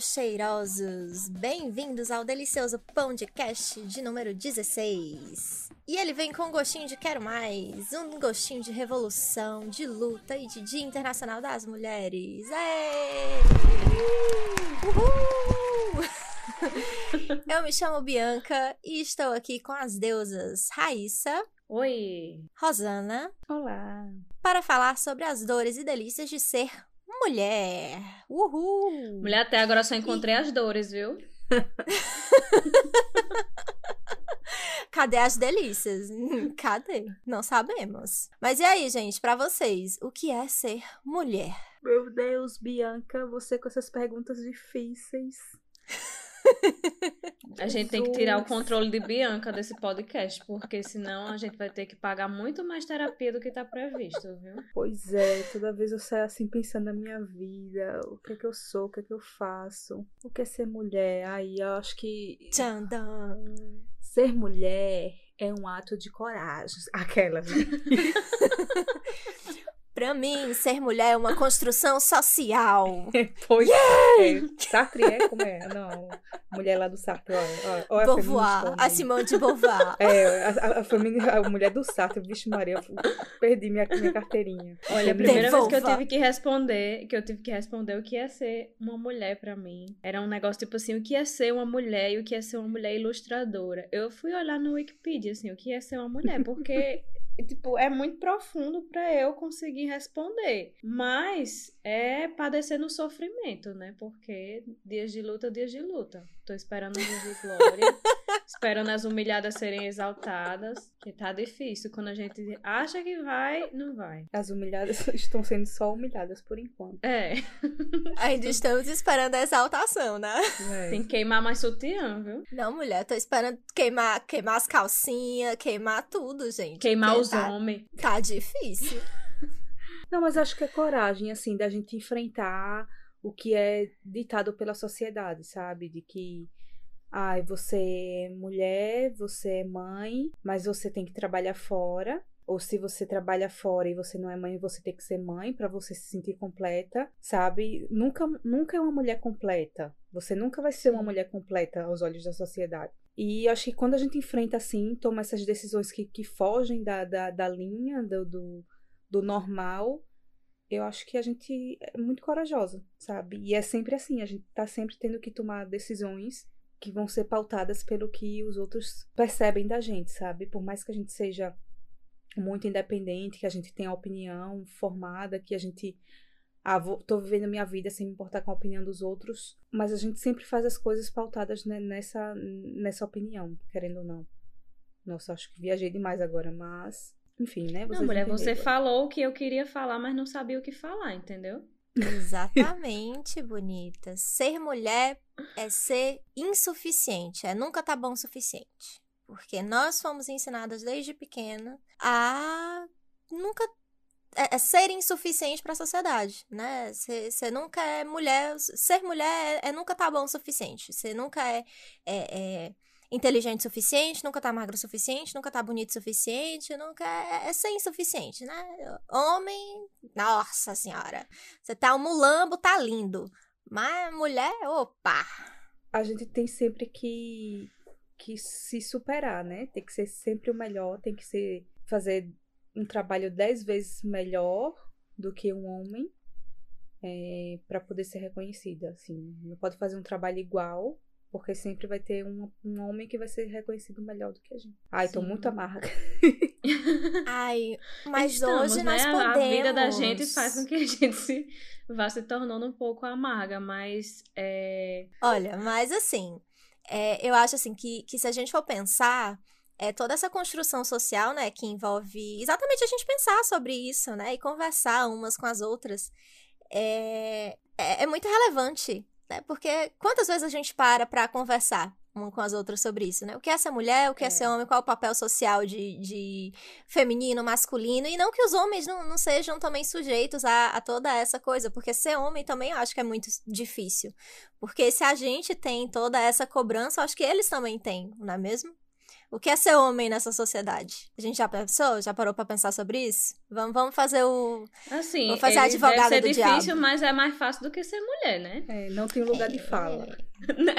Cheirosos! Bem-vindos ao delicioso Pão de Cast de número 16. E ele vem com um gostinho de quero mais, um gostinho de revolução, de luta e de Dia Internacional das Mulheres. Aê! Uhul! Eu me chamo Bianca e estou aqui com as deusas Raíssa. Oi! Rosana. Olá! Para falar sobre as dores e delícias de ser mulher. Uhul! Mulher, até agora só encontrei e... as dores, viu? Cadê as delícias? Cadê? Não sabemos. Mas e aí, gente, para vocês, o que é ser mulher? Meu Deus, Bianca, você com essas perguntas difíceis. A gente tem que tirar o controle de Bianca desse podcast, porque senão a gente vai ter que pagar muito mais terapia do que tá previsto, viu? Pois é, toda vez eu saio assim pensando na minha vida, o que é que eu sou, o que é que eu faço, o que é ser mulher. Aí eu acho que. Tchandam. Ser mulher é um ato de coragem. Aquela. Né? Pra mim, ser mulher é uma construção social. pois yeah! é. Sartre é como é? Não. Mulher lá do Sartre, olha. olha Beauvoir, a, a Simone de Beauvoir. É, a, a, família, a mulher do Sartre, vixe Maria, eu perdi minha, minha carteirinha. Olha, a primeira Devolva. vez que eu tive que responder, que eu tive que responder o que ia ser uma mulher pra mim. Era um negócio tipo assim, o que ia ser uma mulher e o que ia ser uma mulher ilustradora. Eu fui olhar no Wikipedia, assim, o que ia ser uma mulher, porque tipo, é muito profundo para eu conseguir responder. Mas é padecer no sofrimento, né? Porque dias de luta, dias de luta. Tô esperando dia de glória. esperando as humilhadas serem exaltadas. Que tá difícil. Quando a gente acha que vai, não vai. As humilhadas estão sendo só humilhadas por enquanto. É. Ainda estamos esperando a exaltação, né? É. Tem que queimar mais sutiã, viu? Não, mulher, tô esperando queimar, queimar as calcinhas, queimar tudo, gente. Queimar os tá, homens. Tá difícil. Não, mas acho que é coragem, assim, da gente enfrentar o que é ditado pela sociedade, sabe? De que ai, você é mulher, você é mãe, mas você tem que trabalhar fora. Ou se você trabalha fora e você não é mãe, você tem que ser mãe para você se sentir completa, sabe? Nunca, nunca é uma mulher completa. Você nunca vai ser uma mulher completa aos olhos da sociedade. E acho que quando a gente enfrenta assim, toma essas decisões que, que fogem da, da, da linha, do, do, do normal, eu acho que a gente é muito corajosa, sabe? E é sempre assim, a gente tá sempre tendo que tomar decisões que vão ser pautadas pelo que os outros percebem da gente, sabe? Por mais que a gente seja muito independente, que a gente tenha opinião formada, que a gente ah, vou, tô vivendo minha vida sem me importar com a opinião dos outros, mas a gente sempre faz as coisas pautadas nessa nessa opinião, querendo ou não. Nossa, acho que viajei demais agora, mas enfim, né? Vocês não, mulher, você falou o que eu queria falar, mas não sabia o que falar, entendeu? Exatamente, bonita. Ser mulher é ser insuficiente, é nunca tá bom o suficiente. Porque nós fomos ensinadas desde pequena a nunca é, é ser insuficiente para a sociedade, né? Você nunca é mulher, ser mulher é, é, nunca tá bom o suficiente. Você nunca é, é, é inteligente o suficiente, nunca tá magro o suficiente, nunca tá bonito o suficiente, nunca é, é ser insuficiente, né? Homem, nossa senhora, você tá um mulambo, tá lindo. Mas mulher, opa! A gente tem sempre que, que se superar, né? Tem que ser sempre o melhor, tem que ser fazer um trabalho dez vezes melhor do que um homem é, para poder ser reconhecida. Assim, não pode fazer um trabalho igual, porque sempre vai ter um, um homem que vai ser reconhecido melhor do que a gente. Ai, Sim. tô muito amarga. Ai, mas Estamos, hoje nós né? podemos. A vida da gente faz com que a gente se vá se tornando um pouco amarga, mas é... Olha, mas assim, é, eu acho assim que, que se a gente for pensar, é toda essa construção social, né, que envolve exatamente a gente pensar sobre isso, né, e conversar umas com as outras, é, é, é muito relevante né? Porque quantas vezes a gente para para conversar uma com as outras sobre isso, né? O que é ser mulher, o que é, é ser homem, qual é o papel social de, de feminino, masculino, e não que os homens não, não sejam também sujeitos a, a, toda essa coisa, porque ser homem também eu acho que é muito difícil. Porque se a gente tem toda essa cobrança, eu acho que eles também têm, não é mesmo? O que é ser homem nessa sociedade? A gente já pensou? Já parou pra pensar sobre isso? Vamos, vamos fazer o. Assim, vamos fazer a advogada deve ser do difícil, diabo. mas é mais fácil do que ser mulher, né? É, não tem lugar de fala.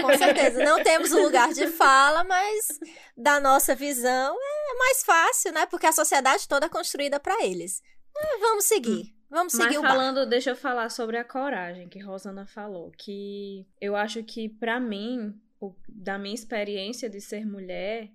Com certeza. Não temos um lugar de fala, mas da nossa visão é mais fácil, né? Porque a sociedade toda é construída pra eles. Ah, vamos seguir. Vamos seguir Mas o falando, deixa eu falar sobre a coragem que Rosana falou, que eu acho que pra mim, o- da minha experiência de ser mulher,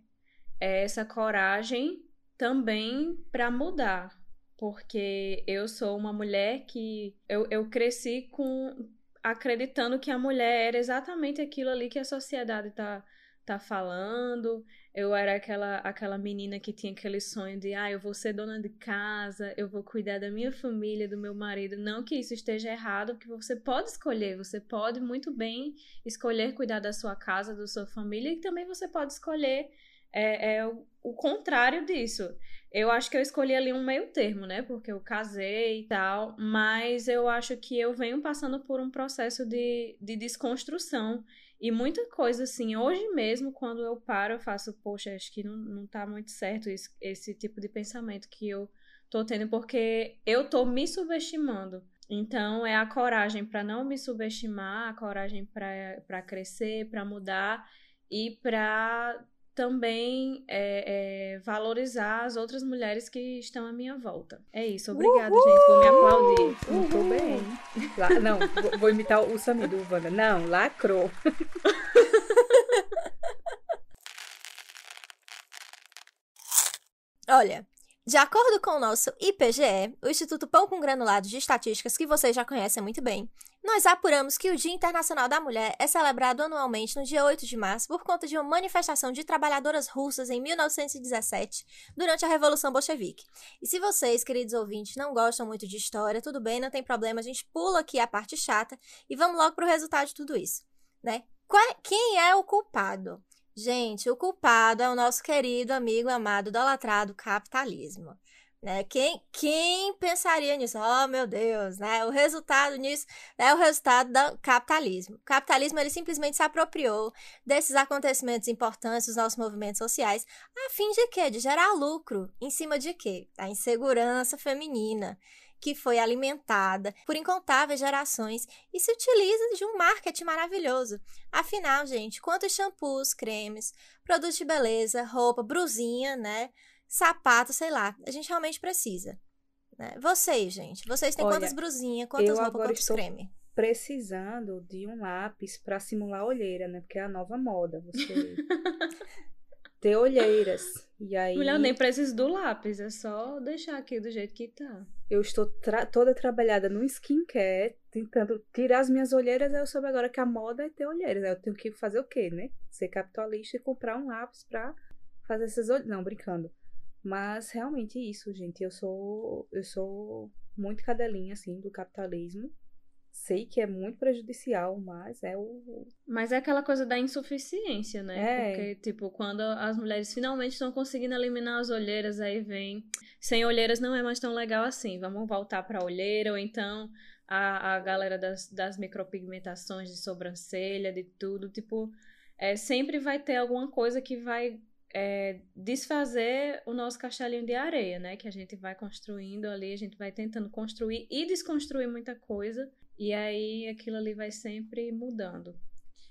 é essa coragem também pra mudar, porque eu sou uma mulher que eu, eu cresci com acreditando que a mulher era exatamente aquilo ali que a sociedade tá tá falando. Eu era aquela aquela menina que tinha aquele sonho de, ah, eu vou ser dona de casa, eu vou cuidar da minha família, do meu marido. Não que isso esteja errado, porque você pode escolher, você pode muito bem escolher cuidar da sua casa, da sua família, e também você pode escolher é, é, o, o contrário disso. Eu acho que eu escolhi ali um meio termo, né? Porque eu casei e tal, mas eu acho que eu venho passando por um processo de, de desconstrução. E muita coisa, assim, hoje mesmo, quando eu paro, eu faço, poxa, acho que não, não tá muito certo esse, esse tipo de pensamento que eu tô tendo, porque eu tô me subestimando. Então, é a coragem para não me subestimar, a coragem para crescer, para mudar e para também é, é, valorizar as outras mulheres que estão à minha volta. É isso. Obrigada, gente, por me aplaudir. Muito bem. La- não, vou- vou imitar o Samir do Wanda. Não, lacrou. Olha, de acordo com o nosso IPGE, o Instituto Pão com Granulados de Estatísticas, que vocês já conhecem muito bem, nós apuramos que o Dia Internacional da Mulher é celebrado anualmente no dia 8 de março por conta de uma manifestação de trabalhadoras russas em 1917, durante a Revolução Bolchevique. E se vocês, queridos ouvintes, não gostam muito de história, tudo bem, não tem problema, a gente pula aqui a parte chata e vamos logo pro resultado de tudo isso, né? Quem é o culpado? Gente, o culpado é o nosso querido amigo amado idolatrado capitalismo. Né? Quem, quem pensaria nisso? Oh, meu Deus, né? O resultado nisso é o resultado do capitalismo. O capitalismo ele simplesmente se apropriou desses acontecimentos importantes dos nossos movimentos sociais a fim de quê? De gerar lucro. Em cima de quê? Da insegurança feminina que foi alimentada por incontáveis gerações e se utiliza de um marketing maravilhoso. Afinal, gente, quantos shampoos, cremes, produtos de beleza, roupa, brusinha, né? Sapato, sei lá, a gente realmente precisa. Né? Vocês, gente, vocês têm Olha, quantas brusinhas, quantas roupas, quantos estou- creme? Precisando de um lápis pra simular olheira, né? Porque é a nova moda. Você ter olheiras. E aí Mulher, eu nem preciso do lápis, é só deixar aqui do jeito que tá. eu estou tra- toda trabalhada no skincare, tentando tirar as minhas olheiras. Aí eu soube agora que a moda é ter olheiras. Aí eu tenho que fazer o quê, né? Ser capitalista e comprar um lápis pra fazer essas olheiras. Não, brincando. Mas realmente isso, gente. Eu sou eu sou muito cadelinha assim do capitalismo. Sei que é muito prejudicial, mas é o Mas é aquela coisa da insuficiência, né? É. Porque, tipo, quando as mulheres finalmente estão conseguindo eliminar as olheiras, aí vem. Sem olheiras não é mais tão legal assim. Vamos voltar pra olheira, ou então a, a galera das, das micropigmentações de sobrancelha, de tudo. Tipo, é, sempre vai ter alguma coisa que vai é, desfazer o nosso castelinho de areia, né? Que a gente vai construindo ali, a gente vai tentando construir e desconstruir muita coisa. E aí aquilo ali vai sempre mudando.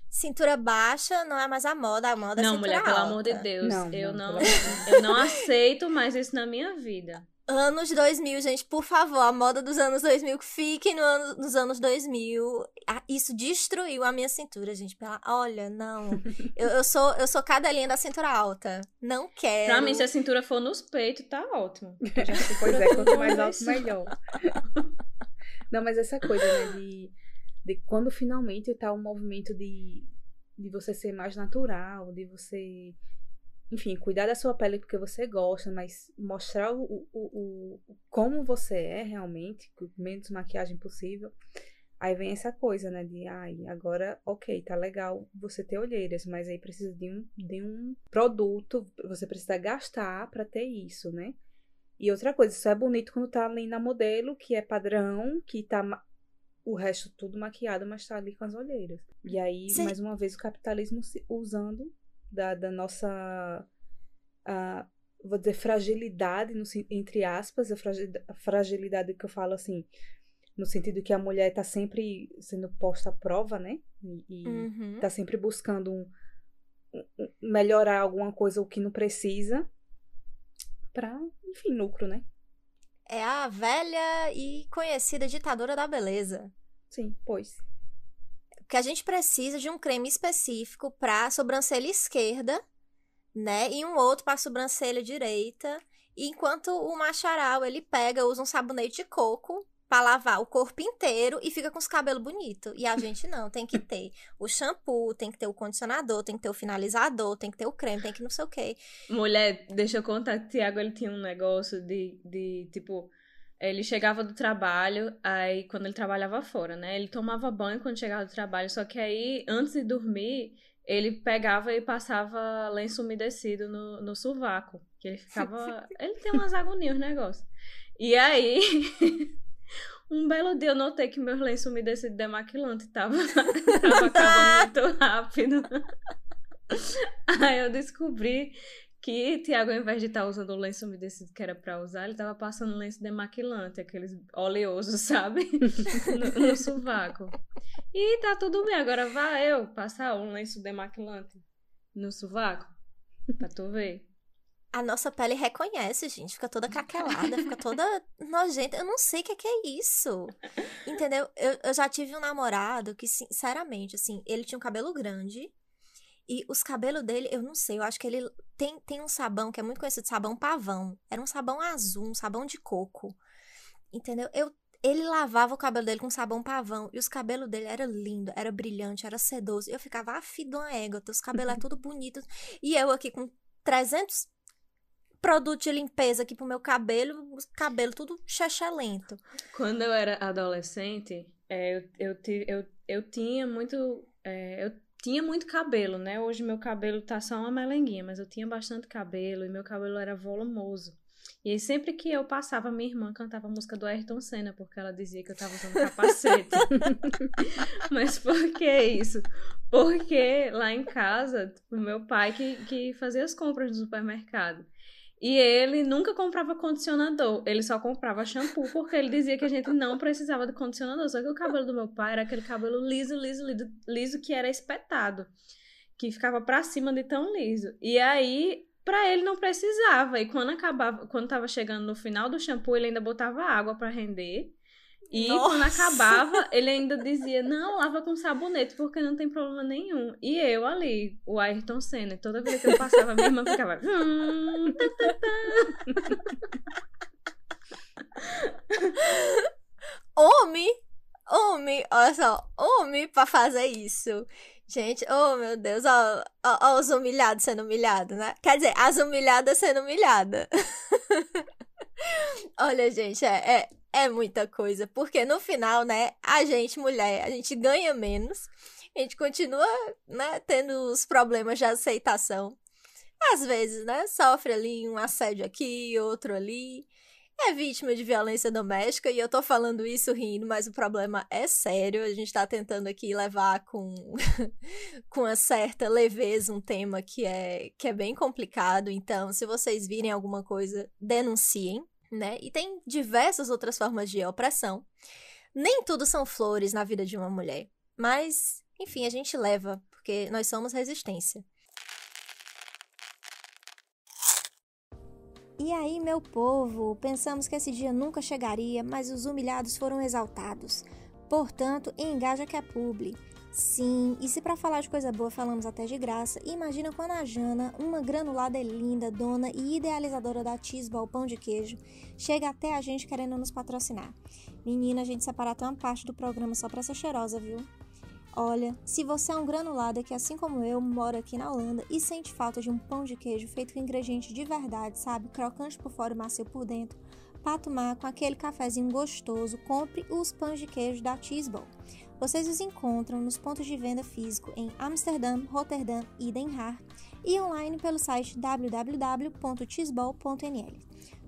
Cintura baixa não é mais a moda, a moda é não, cintura mulher, pelo alta. amor de Deus. Não, eu, não, não, pelo eu não aceito mais isso na minha vida. Anos 2000, gente, por favor, a moda dos anos 2000, fiquem no ano, nos anos 2000. Ah, Isso destruiu a minha cintura, gente. Pela- Olha, não. Eu, eu sou eu sou cadelinha da cintura alta. Não quero. Pra mim, se a cintura for nos peitos, tá ótimo. Pois é, quanto mais alto, melhor. Não, mas essa coisa, né, de, de quando finalmente tá um movimento de, de você ser mais natural, de você, enfim, cuidar da sua pele porque você gosta, mas mostrar o, o, o, o- como você é realmente, com menos maquiagem possível. Aí vem essa coisa, né, de, ai, agora, ok, tá legal você ter olheiras, mas aí precisa de um, de um produto, você precisa gastar pra ter isso, né? E outra coisa, só é bonito quando tá ali na modelo, que é padrão, que tá o resto tudo maquiado, mas tá ali com as olheiras. E aí, Sim. mais uma vez, o capitalismo se- usando da, da nossa uh, vou dizer, fragilidade, no, entre aspas, a fragilidade que eu falo assim, no sentido que a mulher está sempre sendo posta à prova, né? E, está uhum. Tá sempre buscando um, um, melhorar alguma coisa o que não precisa para, enfim, lucro, né? É a velha e conhecida ditadora da beleza. Sim, pois. Porque a gente precisa de um creme específico para sobrancelha esquerda, né? E um outro para sobrancelha direita. Enquanto o macharal, ele pega, usa um sabonete de coco para lavar o corpo inteiro e fica com os cabelos bonitos. E a gente não, tem que ter o shampoo, tem que ter o condicionador, tem que ter o finalizador, tem que ter o creme, tem que não sei o quê. Mulher, deixa eu contar, Tiago, ele tinha um negócio de, de tipo, ele chegava do trabalho, aí quando ele trabalhava fora, né? Ele tomava banho quando chegava do trabalho, só que aí, antes de dormir, ele pegava e passava lenço umedecido no, no sovaco. Que ele ficava. ele tem umas agonias, o negócio. E aí. Um belo dia eu notei que meu lenço umedecido demaquilante tava, tava acabando muito rápido. Aí eu descobri que Tiago, ao invés de estar tá usando o lenço umedecido que era para usar, ele tava passando lenço demaquilante, aqueles oleosos, sabe? no, no sovaco. E tá tudo bem, agora vai eu passar um lenço demaquilante no sovaco, pra tu ver a nossa pele reconhece, gente. Fica toda craquelada, fica toda nojenta. Eu não sei o que, que é isso. Entendeu? Eu, eu já tive um namorado que, sinceramente, assim, ele tinha um cabelo grande. E os cabelos dele, eu não sei, eu acho que ele tem, tem um sabão que é muito conhecido, sabão pavão. Era um sabão azul, um sabão de coco. Entendeu? Eu, ele lavava o cabelo dele com sabão pavão. E os cabelos dele era lindo, era brilhante, era sedoso. Eu ficava afim de uma égua. Os cabelos é tudo bonito. E eu aqui com 300 produto de limpeza aqui pro meu cabelo, cabelo tudo lento. Quando eu era adolescente, é, eu, eu, eu, eu tinha muito. É, eu tinha muito cabelo, né? Hoje meu cabelo tá só uma melenguinha, mas eu tinha bastante cabelo e meu cabelo era volumoso. E aí, sempre que eu passava, minha irmã cantava a música do Ayrton Senna, porque ela dizia que eu tava usando capacete. Mas por que isso? Porque lá em casa, o meu pai que, que fazia as compras no supermercado. E ele nunca comprava condicionador, ele só comprava shampoo, porque ele dizia que a gente não precisava de condicionador. Só que o cabelo do meu pai era aquele cabelo liso, liso, liso, liso que era espetado, que ficava pra cima de tão liso. E aí, pra ele não precisava. E quando acabava, quando tava chegando no final do shampoo, ele ainda botava água para render. E Nossa. quando acabava, ele ainda dizia: Não, lava com sabonete, porque não tem problema nenhum. E eu ali, o Ayrton Senna, toda vez que eu passava, minha irmã ficava. Hum, homem! Homem! Olha só, homem pra fazer isso. Gente, oh meu Deus, ó, ó, ó os humilhados sendo humilhados, né? Quer dizer, as humilhadas sendo humilhadas. Olha, gente, é, é, é muita coisa. Porque no final, né, a gente, mulher, a gente ganha menos. A gente continua, né, tendo os problemas de aceitação. Às vezes, né, sofre ali um assédio aqui, outro ali. É vítima de violência doméstica e eu tô falando isso rindo, mas o problema é sério. A gente tá tentando aqui levar com com uma certa leveza um tema que é que é bem complicado. Então, se vocês virem alguma coisa, denunciem, né? E tem diversas outras formas de opressão. Nem tudo são flores na vida de uma mulher, mas, enfim, a gente leva, porque nós somos resistência. E aí, meu povo, pensamos que esse dia nunca chegaria, mas os humilhados foram exaltados. Portanto, engaja que é publi. Sim, e se para falar de coisa boa falamos até de graça, imagina quando a Jana, uma granulada linda, dona e idealizadora da Tisba ao pão de queijo, chega até a gente querendo nos patrocinar. Menina, a gente separar até uma parte do programa só pra ser cheirosa, viu? Olha, se você é um granulada que, assim como eu, mora aqui na Holanda e sente falta de um pão de queijo feito com ingrediente de verdade, sabe? Crocante por fora e macio por dentro, para tomar com aquele cafezinho gostoso, compre os pães de queijo da Cheeseball. Vocês os encontram nos pontos de venda físico em Amsterdã, Rotterdam e Den Haag e online pelo site www.cheeseball.nl.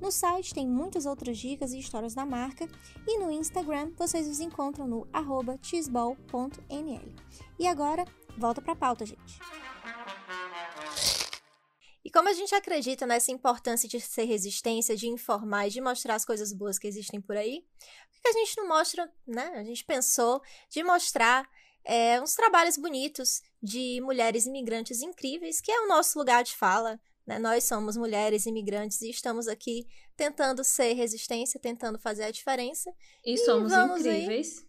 No site tem muitas outras dicas e histórias da marca e no Instagram vocês os encontram no cheeseball.nl. E agora, volta para a pauta, gente. E como a gente acredita nessa importância de ser resistência, de informar e de mostrar as coisas boas que existem por aí, por que a gente não mostra, né? A gente pensou de mostrar é, uns trabalhos bonitos de mulheres imigrantes incríveis, que é o nosso lugar de fala. Né? Nós somos mulheres imigrantes e estamos aqui tentando ser resistência, tentando fazer a diferença. E, e somos incríveis. Aí,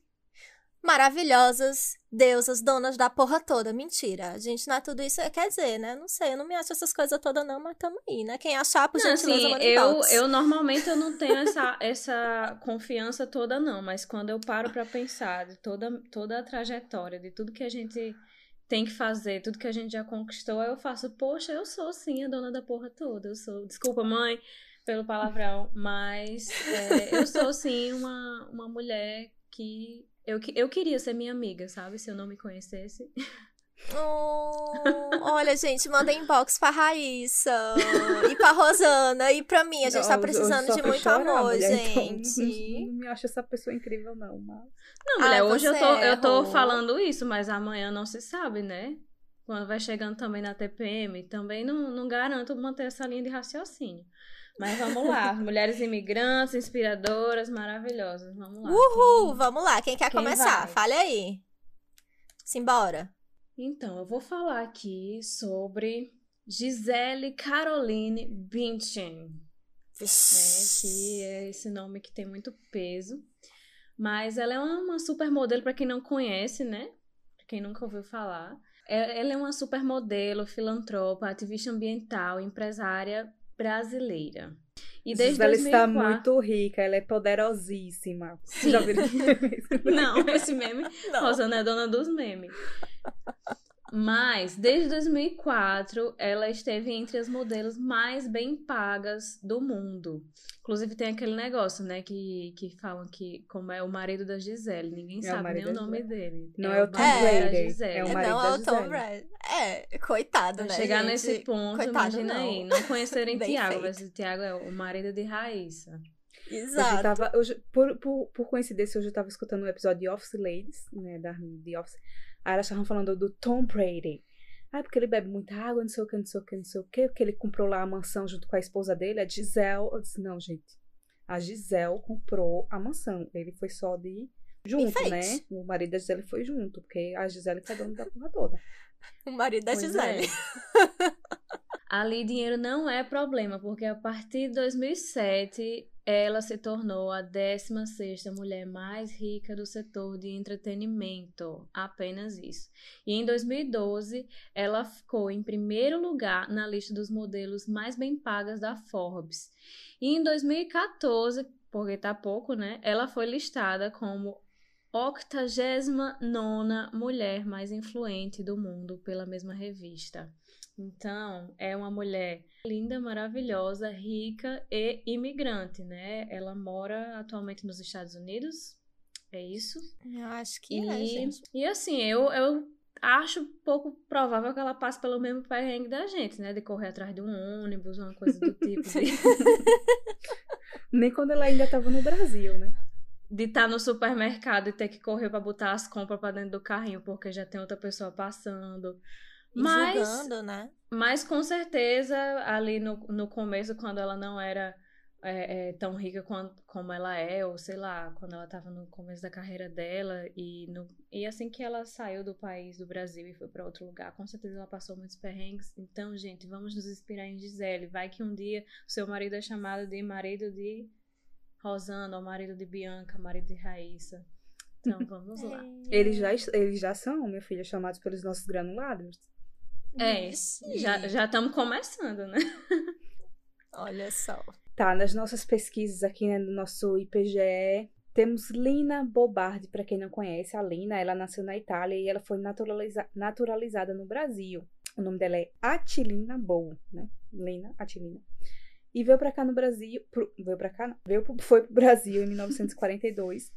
maravilhosas, deusas, donas da porra toda. Mentira. A gente não é tudo isso. Quer dizer, né? Não sei, eu não me acho essas coisas todas, não, mas tamo aí, né? Quem achar, por não, assim, eu, eu normalmente eu não tenho essa, essa confiança toda, não. Mas quando eu paro para pensar de toda, toda a trajetória, de tudo que a gente tem que fazer, tudo que a gente já conquistou, eu faço, poxa, eu sou sim a dona da porra toda. Eu sou. Desculpa, mãe, pelo palavrão, mas é, eu sou sim uma, uma mulher que eu, eu queria ser minha amiga, sabe? Se eu não me conhecesse. Oh, olha, gente, manda inbox pra Raíssa e pra Rosana e pra mim. A gente tá precisando de muito chorar, amor, mulher, então, gente. Então, não me acho essa pessoa incrível, não, mas. Não, mulher, ah, hoje eu tô, eu tô falando isso, mas amanhã não se sabe, né? Quando vai chegando também na TPM, também não, não garanto manter essa linha de raciocínio. Mas vamos lá, mulheres imigrantes, inspiradoras, maravilhosas. Vamos lá. Uhul, quem... vamos lá. Quem quer Quem começar? Vai? Fale aí. Simbora. Então, eu vou falar aqui sobre Gisele Caroline Bündchen. Né, que é esse nome que tem muito peso. Mas ela é uma supermodelo, para quem não conhece, né? Pra quem nunca ouviu falar. É, ela é uma supermodelo, filantropa, ativista ambiental, empresária brasileira. E desde ela 2004... está muito rica, ela é poderosíssima. Sim. Já viram esse meme? Não, esse meme. Não. Rosana é dona dos memes. Mas, desde 2004, ela esteve entre as modelos mais bem pagas do mundo. Inclusive, tem aquele negócio, né, que, que falam que, como é o marido da Gisele, ninguém é sabe nem o nome dele. Não é, é o Tom Brady, é o marido não, é o Tom Brady. É, coitado, né, Chegar gente? nesse ponto, coitado, imagina não. aí, não conhecerem Tiago, mas o Tiago é o marido de Raíssa. Exato. Hoje tava, hoje, por, por, por coincidência, hoje eu estava escutando um episódio de Office Ladies, né, da The Office, Aí elas estavam falando do Tom Brady. Ah, porque ele bebe muita água, não sei o que, não sei o que, não sei o que, porque ele comprou lá a mansão junto com a esposa dele, a Gisele. Eu disse, não, gente. A Gisele comprou a mansão. Ele foi só de junto, né? O marido da Gisele foi junto, porque a Gisele foi dona da porra toda. O marido da pois Gisele. É. Ali dinheiro não é problema, porque a partir de 2007 ela se tornou a 16ª mulher mais rica do setor de entretenimento, apenas isso. E em 2012, ela ficou em primeiro lugar na lista dos modelos mais bem pagas da Forbes. E em 2014, porque tá pouco, né? Ela foi listada como 89 mulher mais influente do mundo pela mesma revista. Então, é uma mulher linda, maravilhosa, rica e imigrante, né? Ela mora atualmente nos Estados Unidos. É isso? Eu acho que é, e, é, gente. E assim, eu, eu acho pouco provável que ela passe pelo mesmo perrengue da gente, né? De correr atrás de um ônibus, uma coisa do tipo. De... Nem quando ela ainda estava no Brasil, né? De estar tá no supermercado e ter que correr para botar as compras para dentro do carrinho porque já tem outra pessoa passando. Mas, julgando, né? Mas com certeza, ali no, no começo, quando ela não era é, é, tão rica quanto, como ela é, ou sei lá, quando ela estava no começo da carreira dela, e, no, e assim que ela saiu do país, do Brasil, e foi para outro lugar, com certeza ela passou muitos perrengues. Então, gente, vamos nos inspirar em Gisele. Vai que um dia o seu marido é chamado de marido de Rosana, ou marido de Bianca, marido de Raíssa. Então, vamos lá. Eles já, eles já são, minha filha, chamados pelos nossos granulados. É, já já estamos começando, né? Olha só. Tá, nas nossas pesquisas aqui né, no nosso IPGE, temos Lina Bobardi, para quem não conhece, a Lina, ela nasceu na Itália e ela foi naturaliza naturalizada no Brasil. O nome dela é Atilina Bow, né? Lina Atilina. E veio para cá no Brasil, pro, veio para cá, veio pro, foi pro Brasil em 1942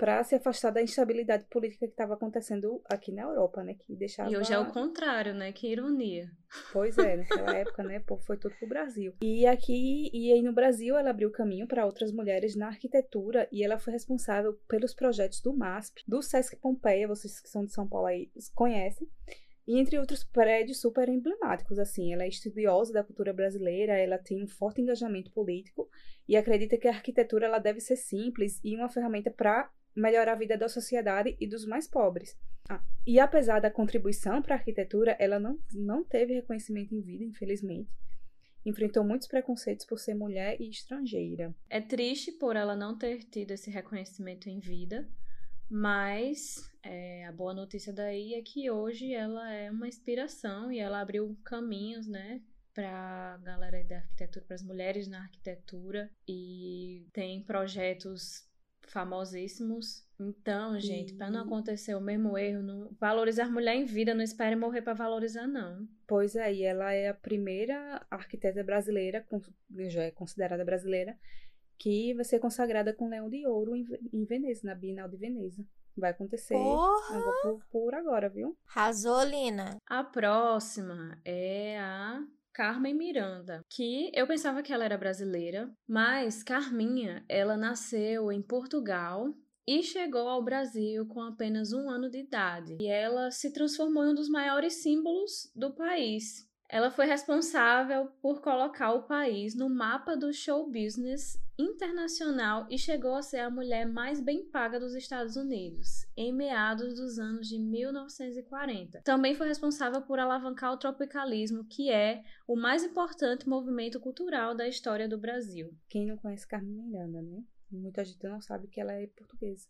para se afastar da instabilidade política que estava acontecendo aqui na Europa, né? Que deixava... E hoje é o contrário, né? Que ironia. Pois é, naquela época, né? Pô, foi tudo pro Brasil. E aqui, e aí no Brasil, ela abriu caminho para outras mulheres na arquitetura e ela foi responsável pelos projetos do MASP, do Sesc Pompeia, vocês que são de São Paulo aí conhecem. E entre outros prédios super emblemáticos, assim, ela é estudiosa da cultura brasileira, ela tem um forte engajamento político e acredita que a arquitetura ela deve ser simples e uma ferramenta para melhorar a vida da sociedade e dos mais pobres. Ah, e apesar da contribuição para a arquitetura, ela não, não teve reconhecimento em vida, infelizmente. Enfrentou muitos preconceitos por ser mulher e estrangeira. É triste por ela não ter tido esse reconhecimento em vida, mas é, a boa notícia daí é que hoje ela é uma inspiração e ela abriu caminhos, né, para a galera da arquitetura, para as mulheres na arquitetura e tem projetos famosíssimos. Então, gente, para não acontecer o mesmo erro, não... valorizar mulher em vida, não espere morrer para valorizar, não. Pois é, e ela é a primeira arquiteta brasileira, já é considerada brasileira, que vai ser consagrada com Leão de Ouro em Veneza, na Bienal de Veneza. Vai acontecer. Porra! Eu vou por, por agora, viu? Arrasou, Lina. A próxima é a Carmen Miranda, que eu pensava que ela era brasileira, mas Carminha, ela nasceu em Portugal e chegou ao Brasil com apenas um ano de idade. E ela se transformou em um dos maiores símbolos do país. Ela foi responsável por colocar o país no mapa do show business internacional e chegou a ser a mulher mais bem paga dos Estados Unidos, em meados dos anos de 1940. Também foi responsável por alavancar o tropicalismo, que é o mais importante movimento cultural da história do Brasil. Quem não conhece Carmen Miranda, né? Muita gente não sabe que ela é portuguesa.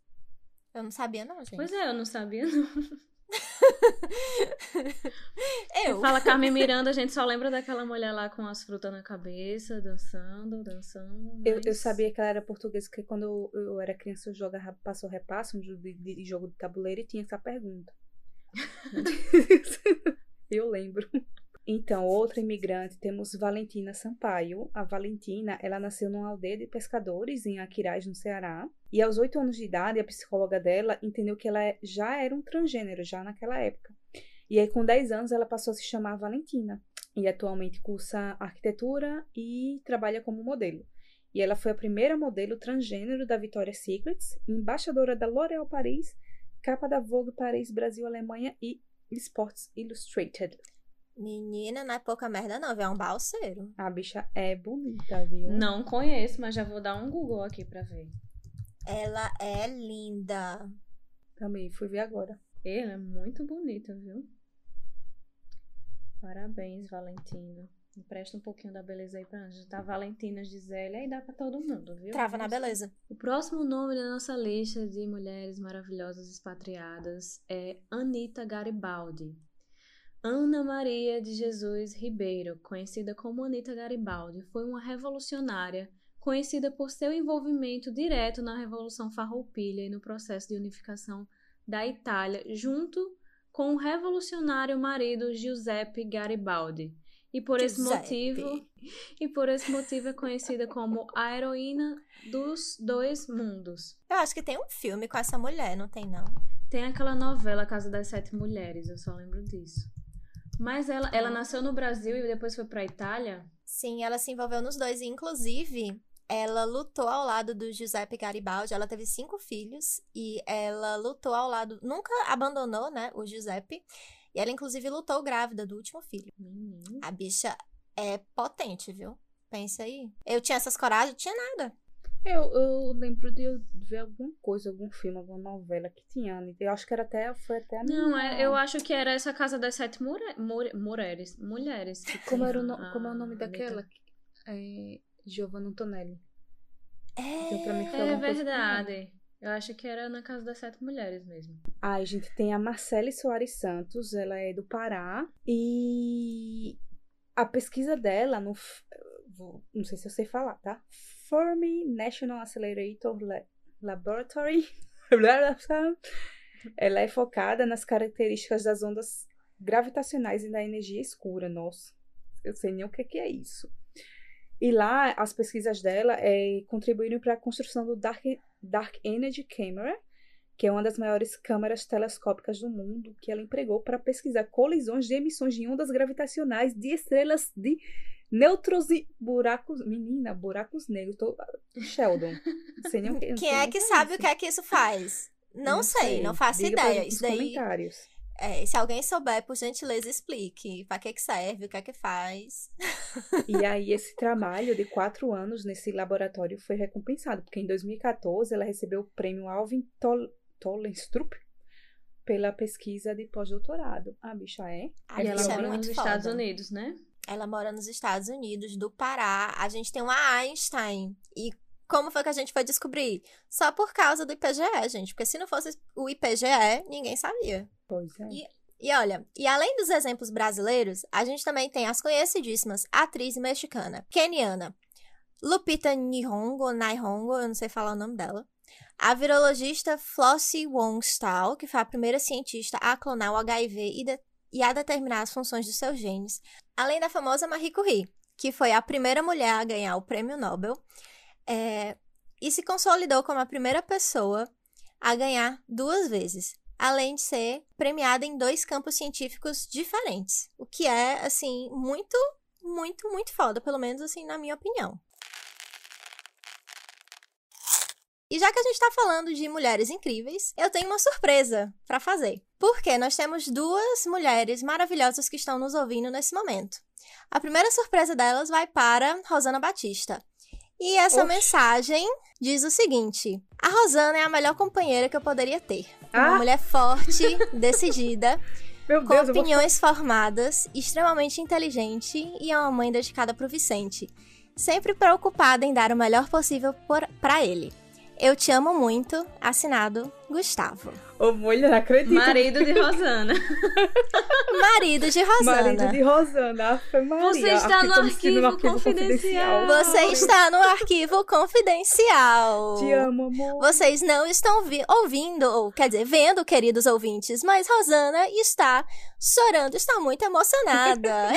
Eu não sabia, não, gente. Pois é, eu não sabia, não. eu. Fala Carmen Miranda, a gente só lembra daquela mulher lá com as frutas na cabeça, dançando, dançando. Mas... Eu, eu sabia que ela era portuguesa, porque quando eu, eu era criança eu jogava passo repasso, um jogo de, de jogo de tabuleiro, e tinha essa pergunta. eu lembro. Então, outra imigrante, temos Valentina Sampaio. A Valentina, ela nasceu numa aldeia de pescadores em Aquiraz, no Ceará. E aos oito anos de idade, a psicóloga dela entendeu que ela já era um transgênero, já naquela época. E aí, com 10 anos, ela passou a se chamar Valentina. E atualmente cursa arquitetura e trabalha como modelo. E ela foi a primeira modelo transgênero da Victoria's Secrets, embaixadora da L'Oréal Paris, capa da Vogue Paris Brasil Alemanha e Sports Illustrated. Menina, não é pouca merda, não, viu? É um balseiro. A bicha é bonita, viu? Não conheço, mas já vou dar um Google aqui pra ver. Ela é linda. Também fui ver agora. Ela é muito bonita, viu? Parabéns, Valentina. Empresta um pouquinho da beleza aí pra Anja. Tá Valentina, Gisele, aí dá pra todo mundo, viu? Trava na beleza. O próximo nome da nossa lista de mulheres maravilhosas expatriadas é Anita Garibaldi. Ana Maria de Jesus Ribeiro, conhecida como Anita Garibaldi, foi uma revolucionária conhecida por seu envolvimento direto na Revolução Farroupilha e no processo de unificação da Itália, junto com o revolucionário marido Giuseppe Garibaldi. E por Giuseppe. esse motivo, e por esse motivo é conhecida como a heroína dos dois mundos. Eu acho que tem um filme com essa mulher, não tem não? Tem aquela novela Casa das Sete Mulheres, eu só lembro disso. Mas ela, ela nasceu no Brasil e depois foi pra Itália? Sim, ela se envolveu nos dois. Inclusive, ela lutou ao lado do Giuseppe Garibaldi. Ela teve cinco filhos e ela lutou ao lado. Nunca abandonou, né? O Giuseppe. E ela, inclusive, lutou grávida do último filho. Uhum. A bicha é potente, viu? Pensa aí. Eu tinha essas coragem? Tinha nada. Eu, eu lembro de ver alguma coisa, algum filme, alguma novela que tinha. Eu acho que era até, foi até a Não, é, eu acho que era essa Casa das Sete mure, mure, Mulheres. Mulheres. Como, era o no, como é o nome daquela? É, Giovanna Antonelli. É, então, mim, é verdade. Eu acho que era na Casa das Sete Mulheres mesmo. Ai, gente, tem a Marcele Soares Santos, ela é do Pará. E a pesquisa dela, no, não sei se eu sei falar, tá? Fermi National Accelerator Laboratory. Ela é focada nas características das ondas gravitacionais e da energia escura. Nossa, eu sei nem o que, é isso. E lá, as pesquisas dela é, contribuíram para a construção do Dark, Dark Energy Camera, que é uma das maiores câmeras telescópicas do mundo, que ela empregou para pesquisar colisões de emissões de ondas gravitacionais de estrelas de Neutros e buracos. Menina, buracos negros. Tô... Sheldon. Sei nem o que, Quem é que sabe isso. o que é que isso faz? Não, não sei, sei, não faço Diga ideia. Isso daí. Comentários. É, se alguém souber, por gentileza, explique para que, que serve, o que é que faz. E aí, esse trabalho de quatro anos nesse laboratório foi recompensado, porque em 2014 ela recebeu o prêmio Alvin Tol Tollenstrup pela pesquisa de pós-doutorado. A bicha é. A e ela bicha é mora nos foda. Estados Unidos, né? Ela mora nos Estados Unidos, do Pará. A gente tem uma Einstein. E como foi que a gente foi descobrir? Só por causa do IPGE, gente. Porque se não fosse o IPGE, ninguém sabia. Pois é. E- E olha, e além dos exemplos brasileiros, a gente também tem as conhecidíssimas atriz mexicana, keniana, Lupita Nyong'o, Nyong'o, eu não sei falar o nome dela. A virologista Flossie Wongstall, que foi a primeira cientista a clonar o HIV e, de- e a determinar as funções dos seus genes. Além da famosa Marie Curie, que foi a primeira mulher a ganhar o prêmio Nobel. é, e se consolidou como a primeira pessoa a ganhar duas vezes, além de ser premiada em dois campos científicos diferentes, o que é assim muito, muito, muito foda, pelo menos assim na minha opinião. E já que a gente tá falando de mulheres incríveis, eu tenho uma surpresa pra fazer. Porque nós temos duas mulheres maravilhosas que estão nos ouvindo nesse momento. A primeira surpresa delas vai para Rosana Batista. E essa Oxi. mensagem diz o seguinte: A Rosana é a melhor companheira que eu poderia ter. Uma Ah! mulher forte, decidida, com eu vou opiniões formadas, extremamente inteligente e é uma mãe dedicada pro Vicente, sempre preocupada em dar o melhor possível por, pra ele. Eu te amo muito, assinado Gustavo. Ô, mulher, não acredito. Marido de Rosana. Marido de Rosana. Marido de Rosana. Você está no me sentindo arquivo confidencial. Você está no arquivo confidencial. Te amo, amor. Vocês não estão vi- ouvindo, ou quer dizer, vendo, queridos ouvintes, mas Rosana está chorando, está muito emocionada.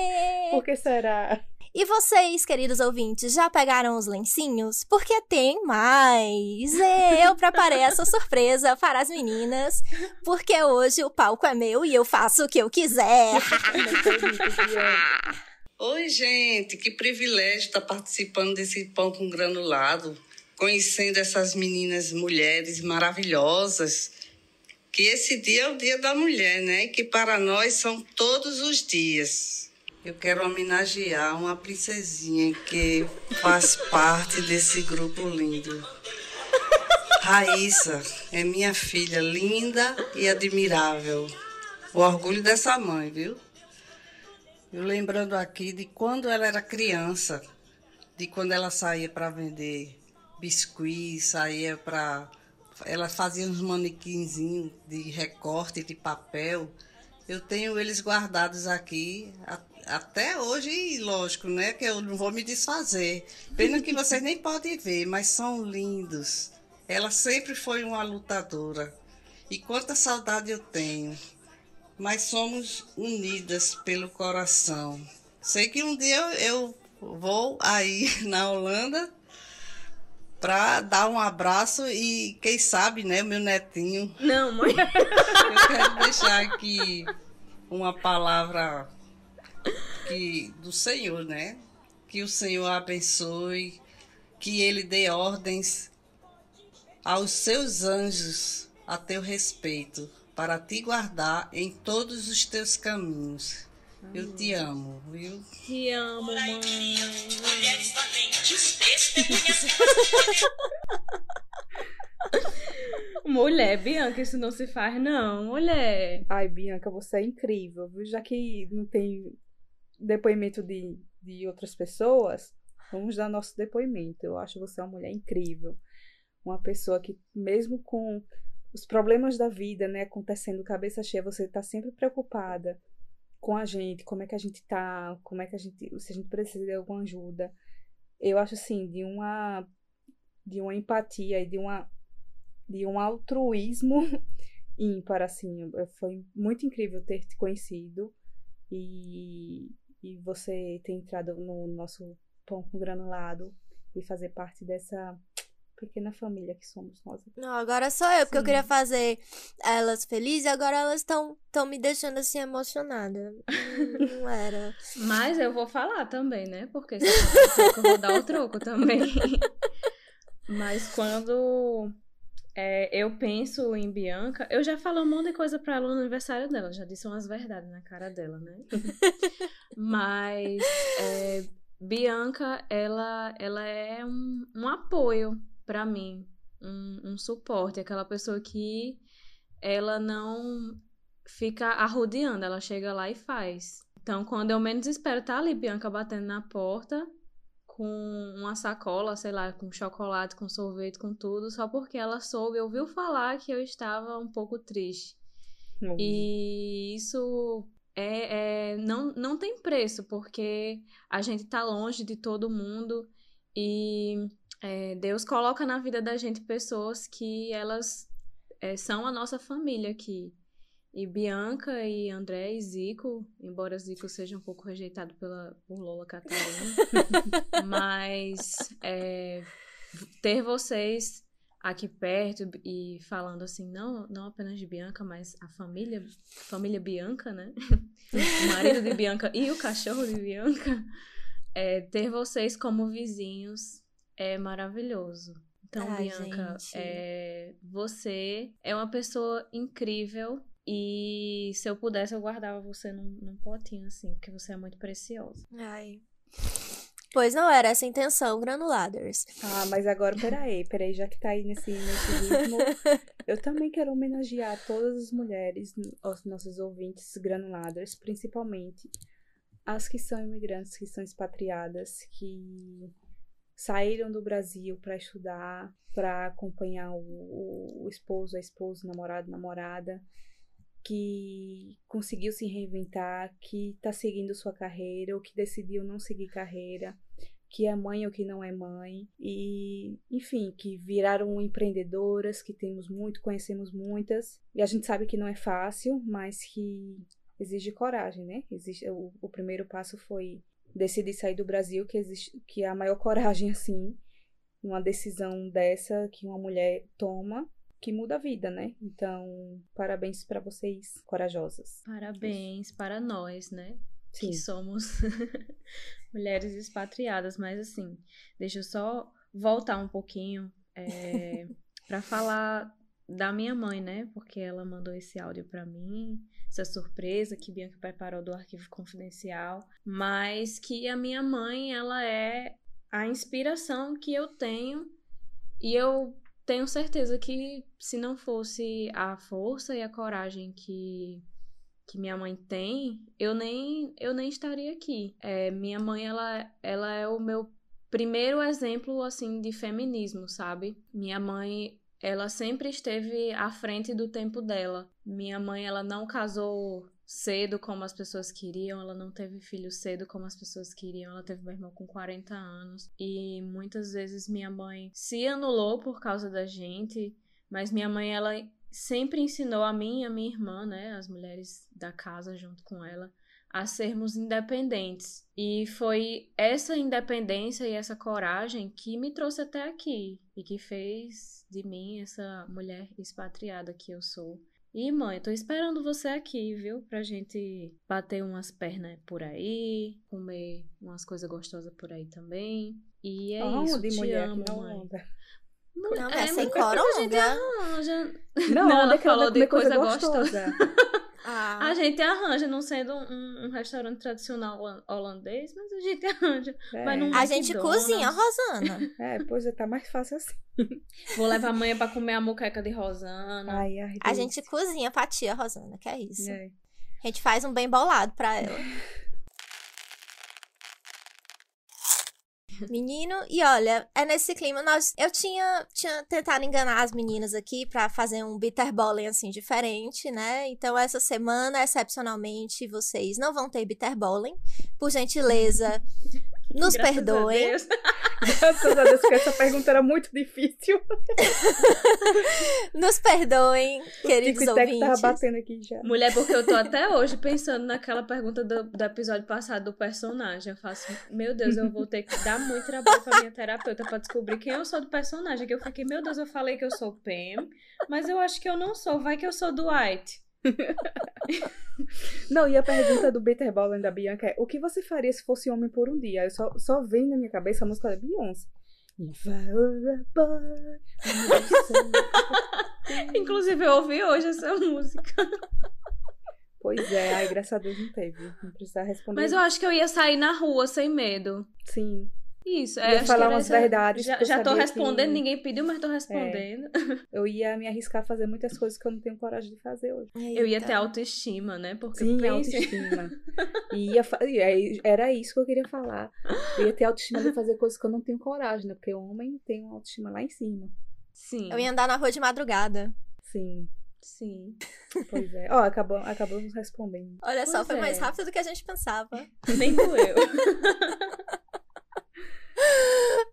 Por que será? E vocês, queridos ouvintes, já pegaram os lencinhos? Porque tem mais! Eu preparei essa surpresa para as meninas, porque hoje o palco é meu e eu faço o que eu quiser. Oi, gente, que privilégio estar participando desse pão com granulado, conhecendo essas meninas mulheres maravilhosas. Que esse dia é o dia da mulher, né? Que para nós são todos os dias. Eu quero homenagear uma princesinha que faz parte desse grupo lindo. Raíssa é minha filha linda e admirável. O orgulho dessa mãe, viu? Eu lembrando aqui de quando ela era criança, de quando ela saía para vender biscuit, saía para. Ela fazia uns manequinzinhos de recorte de papel. Eu tenho eles guardados aqui até hoje, lógico, né? Que eu não vou me desfazer. Pena que vocês nem podem ver, mas são lindos. Ela sempre foi uma lutadora. E quanta saudade eu tenho mas somos unidas pelo coração. Sei que um dia eu eu vou aí na Holanda para dar um abraço e quem sabe, né, meu netinho. Não, mãe. Eu quero deixar aqui uma palavra que do Senhor, né? Que o Senhor abençoe, que ele dê ordens aos seus anjos a teu respeito, para te guardar em todos os teus caminhos. Eu te amo, viu? Te amo, mãe. Mulher, Bianca, isso não se faz, não. Mulher. Ai, Bianca, você é incrível, viu? Já que não tem depoimento de, de outras pessoas, vamos dar nosso depoimento. Eu acho você uma mulher incrível. Uma pessoa que, mesmo com os problemas da vida, né, acontecendo cabeça cheia, você tá sempre preocupada com a gente, como é que a gente tá, como é que a gente, se a gente precisa de alguma ajuda. Eu acho assim, de uma de uma empatia e de uma de um altruísmo ímpar, assim. Foi muito incrível ter te conhecido e, e você ter entrado no nosso pão com granulado e fazer parte dessa pequena família que somos nós. Não, agora sou eu, porque eu queria fazer elas felizes e agora elas estão tão me deixando assim emocionada. Hum, Não era. Mas eu vou falar também, né? Porque eu vou dar o troco também. Mas quando é, eu penso em Bianca. Eu já falei um monte de coisa pra ela no aniversário dela, já disse umas verdades na cara dela, né? Mas é, Bianca, ela, ela é um, um apoio para mim, um, um suporte, aquela pessoa que ela não fica arrodeando, ela chega lá e faz. Então, quando eu menos espero, tá ali Bianca batendo na porta com uma sacola, sei lá, com chocolate, com sorvete, com tudo, só porque ela soube, ouviu falar que eu estava um pouco triste. Uhum. E isso é, é, não, não tem preço, porque a gente tá longe de todo mundo e é, Deus coloca na vida da gente pessoas que elas é, são a nossa família aqui. E Bianca e André e Zico, embora Zico seja um pouco rejeitado pela, por Lola Catarina, mas é, ter vocês aqui perto e falando assim, não, não apenas de Bianca, mas a família, família Bianca, né? o marido de Bianca e o cachorro de Bianca, é, ter vocês como vizinhos é maravilhoso. Então, Ai, Bianca, é, você é uma pessoa incrível e se eu pudesse, eu guardava você num, num potinho, assim, porque você é muito preciosa. Ai. Pois não era essa a intenção, Granuladers. Ah, mas agora, peraí, peraí, já que tá aí nesse, nesse ritmo, eu também quero homenagear todas as mulheres, os nossos ouvintes Granuladers, principalmente as que são imigrantes, que são expatriadas, que saíram do Brasil para estudar, para acompanhar o, o esposo, a esposa, o namorado, namorada, que conseguiu se reinventar, que está seguindo sua carreira ou que decidiu não seguir carreira, que é mãe ou que não é mãe. E, enfim, que viraram empreendedoras, que temos muito, conhecemos muitas. E a gente sabe que não é fácil, mas que exige coragem, né? Existe, o, o primeiro passo foi decidir sair do Brasil, que existe, que é a maior coragem assim, uma decisão dessa que uma mulher toma que muda a vida, né? Então, parabéns para vocês, corajosas. Parabéns Isso. para nós, né? Sim. Que somos mulheres expatriadas, mas assim, deixa eu só voltar um pouquinho é, para falar da minha mãe, né? Porque ela mandou esse áudio para mim, essa surpresa que Bianca preparou do arquivo confidencial, mas que a minha mãe, ela é a inspiração que eu tenho e eu tenho certeza que se não fosse a força e a coragem que que minha mãe tem, eu nem eu nem estaria aqui. É, minha mãe ela ela é o meu primeiro exemplo assim de feminismo, sabe? Minha mãe ela sempre esteve à frente do tempo dela. Minha mãe ela não casou cedo como as pessoas queriam, ela não teve filho cedo como as pessoas queriam, ela teve meu irmão com 40 anos e muitas vezes minha mãe se anulou por causa da gente, mas minha mãe ela sempre ensinou a mim e a minha irmã, né, as mulheres da casa junto com ela, a sermos independentes. E foi essa independência e essa coragem que me trouxe até aqui e que fez de mim essa mulher expatriada que eu sou. E mãe, tô esperando você aqui, viu? Pra gente bater umas pernas por aí, comer umas coisas gostosas por aí também. E é oh, isso, de te mulher amo, que não mãe. Anda. Não, não é, é sem coronga. Não, não, ela falou de coisa, coisa gostosa. Ah. A gente arranja, não sendo um, um, restaurante tradicional holandês, mas a gente arranja. É. Vai num a gente cozinha, Rosana. É, pois é, tá mais fácil assim. Vou levar a mãe pra comer a muqueca de Rosana. Ai, ai, a gente cozinha pra tia Rosana, que é isso. É. A gente faz um bem bolado pra ela. Menino, e olha, é nesse clima, nós, eu tinha, tinha tentado enganar as meninas aqui para fazer um bitter bowling assim diferente, né? Então essa semana, excepcionalmente, vocês não vão ter bitter bowling. Por gentileza, nos Graças perdoem. Graças a Deus, porque essa pergunta era muito difícil. Nos perdoem, o queridos Tico ouvintes. Tava batendo aqui já. Mulher, porque eu tô até hoje pensando naquela pergunta do, do episódio passado do personagem. Eu faço, meu Deus, eu vou ter que dar muito trabalho pra minha terapeuta pra descobrir quem eu sou do personagem. Que eu fiquei, meu Deus, eu falei que eu sou Pam, mas eu acho que eu não sou. Vai que eu sou Dwight. Não, e a pergunta do Peter Bowlen da Bianca é: o que você faria se fosse homem por um dia? Eu só, só vem na minha cabeça a música da Beyoncé. Inclusive, eu ouvi hoje essa música. Pois é, ai, graças a Deus não teve. Não precisava responder. Mas eu acho que eu ia sair na rua sem medo. Sim. Isso, Ia é, acho falar umas essa- verdades, Já, já tô respondendo, que- ninguém pediu, mas tô respondendo. Eu ia me arriscar a fazer muitas coisas que eu não tenho coragem de fazer hoje. Eu ia Eita. ter autoestima, né? Porque Sim, pense... autoestima. E ia fa- e era isso que eu queria falar. Eu ia ter autoestima de fazer coisas que eu não tenho coragem, né? Porque o homem tem uma autoestima lá em cima. Sim, Eu ia andar na rua de madrugada. Sim, sim. pois é. Ó, acabou, acabamos respondendo. Olha só, Pois foi mais é. rápido do que a gente pensava. Nem doeu.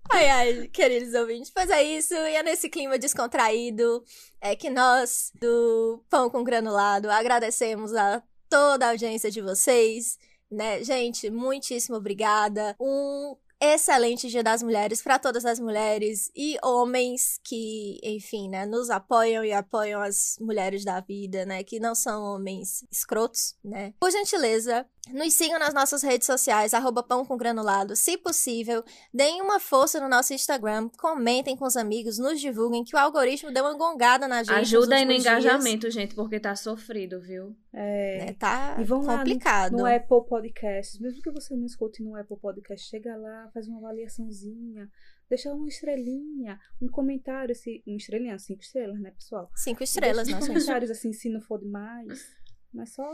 Ai, ai, queridos ouvintes. Pois é isso, e é nesse clima descontraído é que nós, do Pão com Granulado, agradecemos a toda a audiência de vocês, né? Gente, muitíssimo obrigada. Um excelente Dia das Mulheres para todas as mulheres e homens que, enfim, né, nos apoiam e apoiam as mulheres da vida, né, que não são homens escrotos, né? Por gentileza, nos sigam nas nossas redes sociais, arroba pão com granulado, se possível. Deem uma força no nosso Instagram, comentem com os amigos, nos divulguem, que o algoritmo deu uma gongada na gente. Ajuda aí no dias, engajamento, gente, porque tá sofrido, viu? É, né? Tá E vão lá complicado. no Apple Podcasts. Mesmo que você não escute no Apple Podcast, chega lá, faz uma avaliaçãozinha, deixa uma estrelinha, um comentário, se, uma estrelinha, cinco estrelas, né, pessoal? Cinco estrelas, Deixa não, gente. comentários assim, se não for demais. Mas só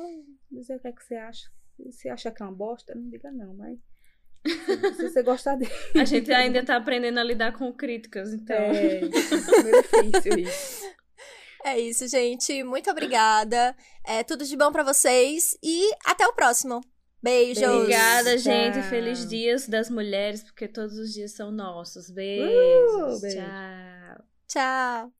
dizer o que é que você acha. Se acha que é uma bosta, não diga não, mas se, se você gostar dele. A gente ainda tá aprendendo a lidar com críticas, então. É, meio difícil isso. É isso, gente. Muito obrigada. É tudo de bom pra vocês e até o próximo. Beijos. Beijo. Obrigada, Tchau. gente. Feliz dias das mulheres, porque todos os dias são nossos. Beijos. Uh, beijo. Tchau. Tchau.